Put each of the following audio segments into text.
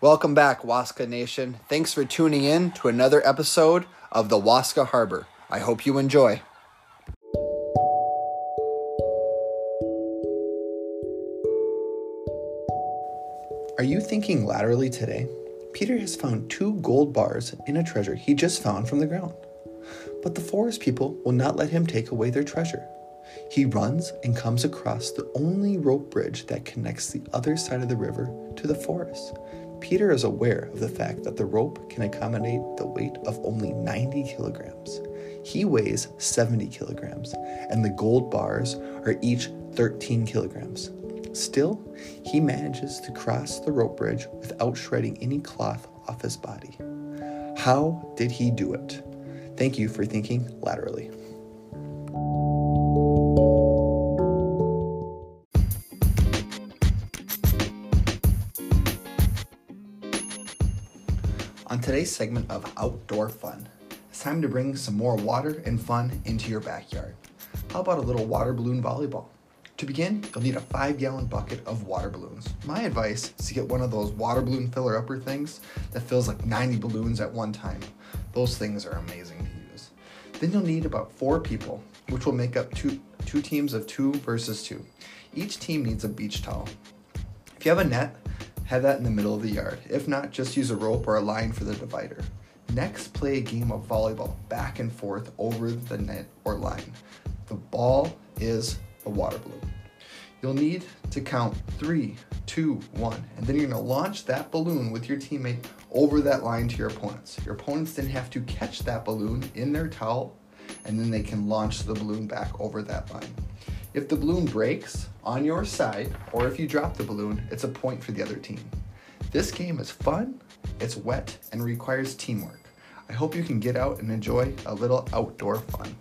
Welcome back, Waska Nation. Thanks for tuning in to another episode of the Waska Harbor. I hope you enjoy. Are you thinking laterally today? Peter has found two gold bars in a treasure he just found from the ground. But the forest people will not let him take away their treasure. He runs and comes across the only rope bridge that connects the other side of the river to the forest. Peter is aware of the fact that the rope can accommodate the weight of only 90 kilograms. He weighs 70 kilograms, and the gold bars are each 13 kilograms. Still, he manages to cross the rope bridge without shredding any cloth off his body. How did he do it? Thank you for thinking laterally. Today's segment of Outdoor Fun, it's time to bring some more water and fun into your backyard. How about a little water balloon volleyball? To begin, you'll need a five gallon bucket of water balloons. My advice is to get one of those water balloon filler upper things that fills like 90 balloons at one time. Those things are amazing to use. Then you'll need about four people, which will make up two, two teams of two versus two. Each team needs a beach towel. If you have a net, have that in the middle of the yard. If not, just use a rope or a line for the divider. Next, play a game of volleyball back and forth over the net or line. The ball is a water balloon. You'll need to count three, two, one, and then you're gonna launch that balloon with your teammate over that line to your opponents. Your opponents then have to catch that balloon in their towel, and then they can launch the balloon back over that line. If the balloon breaks on your side, or if you drop the balloon, it's a point for the other team. This game is fun, it's wet, and requires teamwork. I hope you can get out and enjoy a little outdoor fun.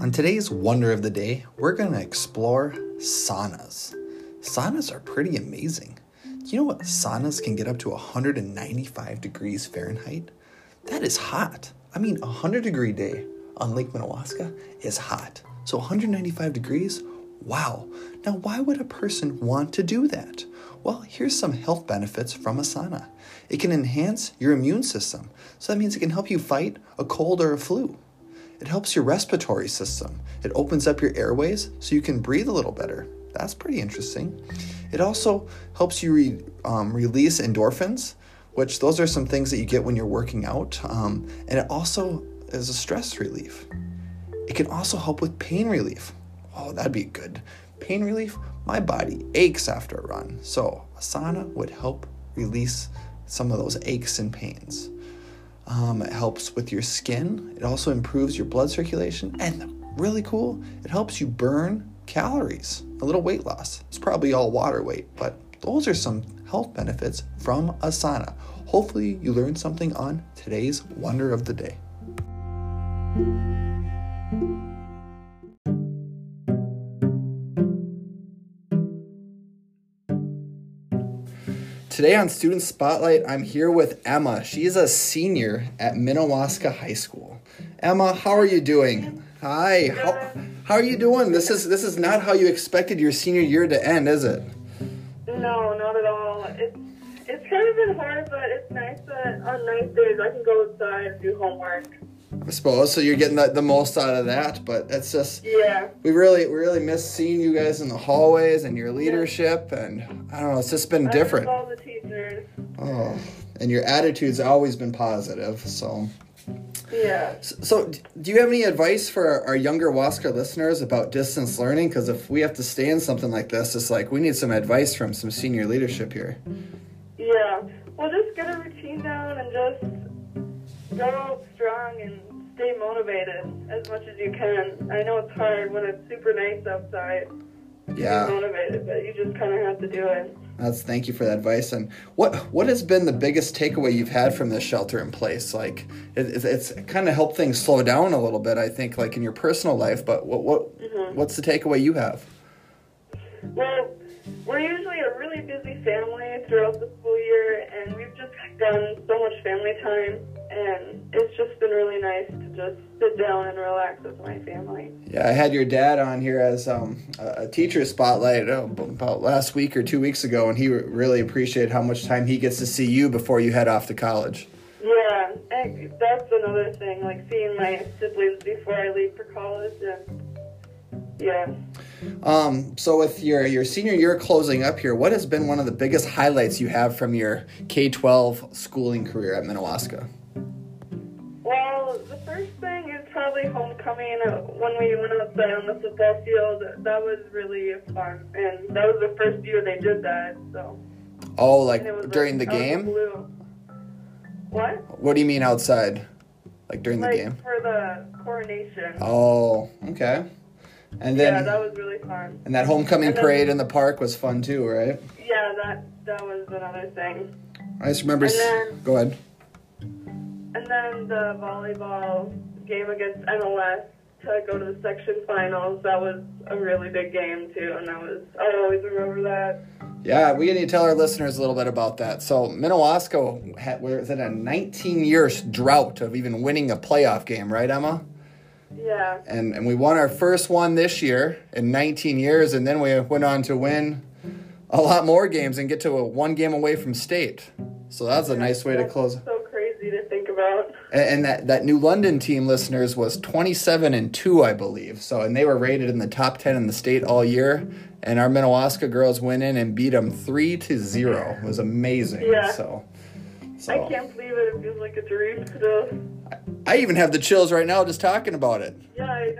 On today's Wonder of the Day, we're going to explore saunas. Saunas are pretty amazing. You know what saunas can get up to 195 degrees Fahrenheit? That is hot. I mean, a 100 degree day on Lake Minnewaska is hot. So 195 degrees? Wow. Now, why would a person want to do that? Well, here's some health benefits from a sauna. It can enhance your immune system, so that means it can help you fight a cold or a flu. It helps your respiratory system. It opens up your airways so you can breathe a little better. That's pretty interesting. It also helps you re, um, release endorphins, which those are some things that you get when you're working out. Um, and it also is a stress relief. It can also help with pain relief. Oh, that'd be good. Pain relief? My body aches after a run. So a sauna would help release some of those aches and pains. Um, it helps with your skin. It also improves your blood circulation. And really cool, it helps you burn calories, a little weight loss. It's probably all water weight, but those are some health benefits from a sauna. Hopefully, you learned something on today's Wonder of the Day. Today on Student Spotlight, I'm here with Emma. She is a senior at Minnewaska High School. Emma, how are you doing? Hi. How, how are you doing? This is this is not how you expected your senior year to end, is it? No, not at all. It's it's kind of been hard, but it's nice that on nice days I can go outside and do homework. I suppose so. You're getting the, the most out of that, but it's just Yeah. we really we really miss seeing you guys in the hallways and your leadership, and I don't know. It's just been I different. all the teachers. Oh, and your attitude's always been positive. So, Yeah. so do you have any advice for our younger Waska listeners about distance learning? Because if we have to stay in something like this, it's like we need some advice from some senior leadership here. Yeah. Well, just get a routine down and just go strong and stay motivated as much as you can. I know it's hard when it's super nice outside. Yeah. motivated, but you just kind of have to do it. That's thank you for that advice. And what what has been the biggest takeaway you've had from this shelter in place? Like it, it's, it's kind of helped things slow down a little bit. I think, like in your personal life. But what what mm-hmm. what's the takeaway you have? Well, we're usually a really busy family throughout the school year, and we've just done so much family time, and it's just been really nice to just sit down and relax with my family. Yeah, I had your dad on here as um, a teacher spotlight oh, about last week or two weeks ago, and he really appreciated how much time he gets to see you before you head off to college. Yeah, that's another thing, like seeing my siblings before I leave for college. And yeah. Um, so with your your senior year closing up here, what has been one of the biggest highlights you have from your K twelve schooling career at Minnewaska? Well, the first thing is probably homecoming. uh, When we went outside on the football field, that was really fun, and that was the first year they did that. So Oh, like and it was during the like, of game? What? What do you mean outside? Like during the like game? for the coronation. Oh, okay. And then yeah, that was really fun. and that homecoming and then- parade in the park was fun too, right? Yeah, that that was another thing. I just remember. Then- go ahead. And then the volleyball game against MLS to go to the section finals. That was a really big game too, and that was I always remember that. Yeah, we need to tell our listeners a little bit about that. So Minnewaska had, was in a 19 year drought of even winning a playoff game, right, Emma? Yeah, And and we won our first one this year in 19 years, and then we went on to win a lot more games and get to a one game away from state. So that's a nice way to close. So crazy to think about. And, and that, that New London team, listeners, was 27 and 2, I believe. So, and they were rated in the top 10 in the state all year. And our Minnewaska girls went in and beat them 3 to 0. It was amazing. Yeah. So, I can't believe it. It feels like a dream still. I even have the chills right now just talking about it. Yeah, I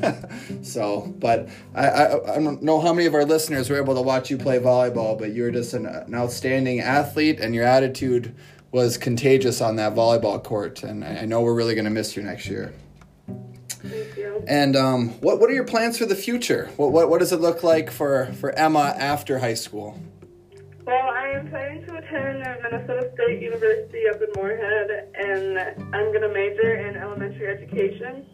know. so, but I, I, I don't know how many of our listeners were able to watch you play volleyball, but you were just an, an outstanding athlete, and your attitude was contagious on that volleyball court. And I I know we're really going to miss you next year. Thank you. And um, what what are your plans for the future? What what, what does it look like for, for Emma after high school? Well, I am planning to attend Minnesota State University up in Moorhead, and I'm going to major in elementary education.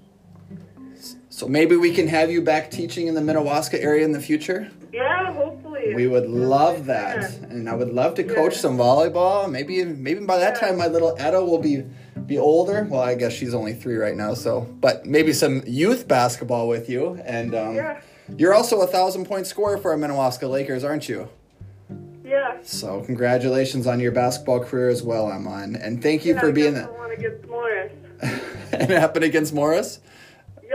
So maybe we can have you back teaching in the Minnewaska area in the future. Yeah, hopefully. We would love Yeah. that, and I would love to coach Yeah. some volleyball. Maybe maybe by that Yeah. time my little Etta will be be older. Well, I guess she's only three right now, so but maybe some youth basketball with you. And um, Yeah. you're also a thousand point scorer for our Minnewaska Lakers, aren't you? Yeah. So congratulations on your basketball career as well, Emma, and, and thank you for being. I want to get Morris. and it happened against Morris.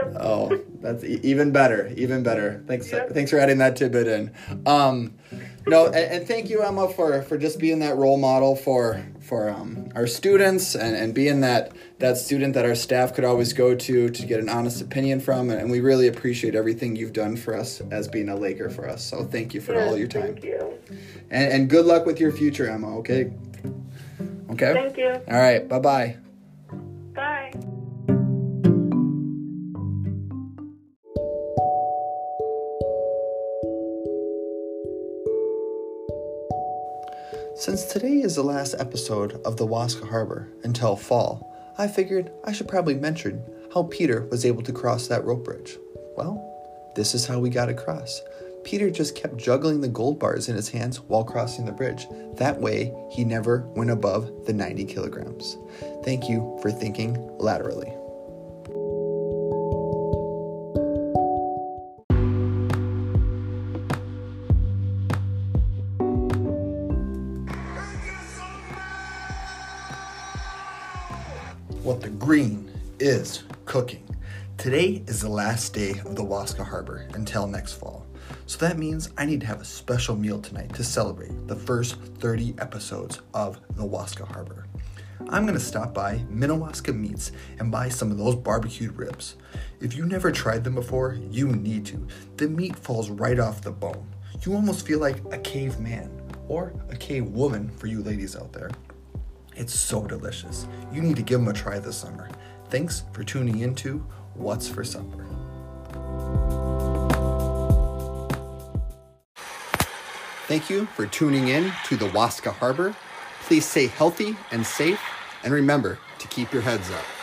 Yep. Oh, that's e- even better, even better. Thanks, Yeah. thanks for adding that tidbit in. Um, no, and, and thank you, Emma, for, for just being that role model for for um, our students and, and being that that student that our staff could always go to to get an honest opinion from. And, we really appreciate everything you've done for us as being a Laker for us. So thank you for Yes, all your time. Thank you. And, and good luck with your future, Emma. Okay. Okay. Thank you. All right. Bye. Bye. Since today is the last episode of the Waska Harbor until fall, I figured I should probably mention how Peter was able to cross that rope bridge. Well, this is how we got across. Peter just kept juggling the gold bars in his hands while crossing the bridge. That way, he never went above the 90 kilograms. Thank you for thinking laterally. What the green is cooking. Today is the last day of the Waska Harbor until next fall. So that means I need to have a special meal tonight to celebrate the first 30 episodes of the Waska Harbor. I'm gonna stop by Minnewaska Meats and buy some of those barbecued ribs. If you never tried them before, you need to. The meat falls right off the bone. You almost feel like a caveman or a cave woman for you ladies out there. It's so delicious. You need to give them a try this summer. Thanks for tuning into What's for Supper. Thank you for tuning in to the Waska Harbor. Please stay healthy and safe, and remember to keep your heads up.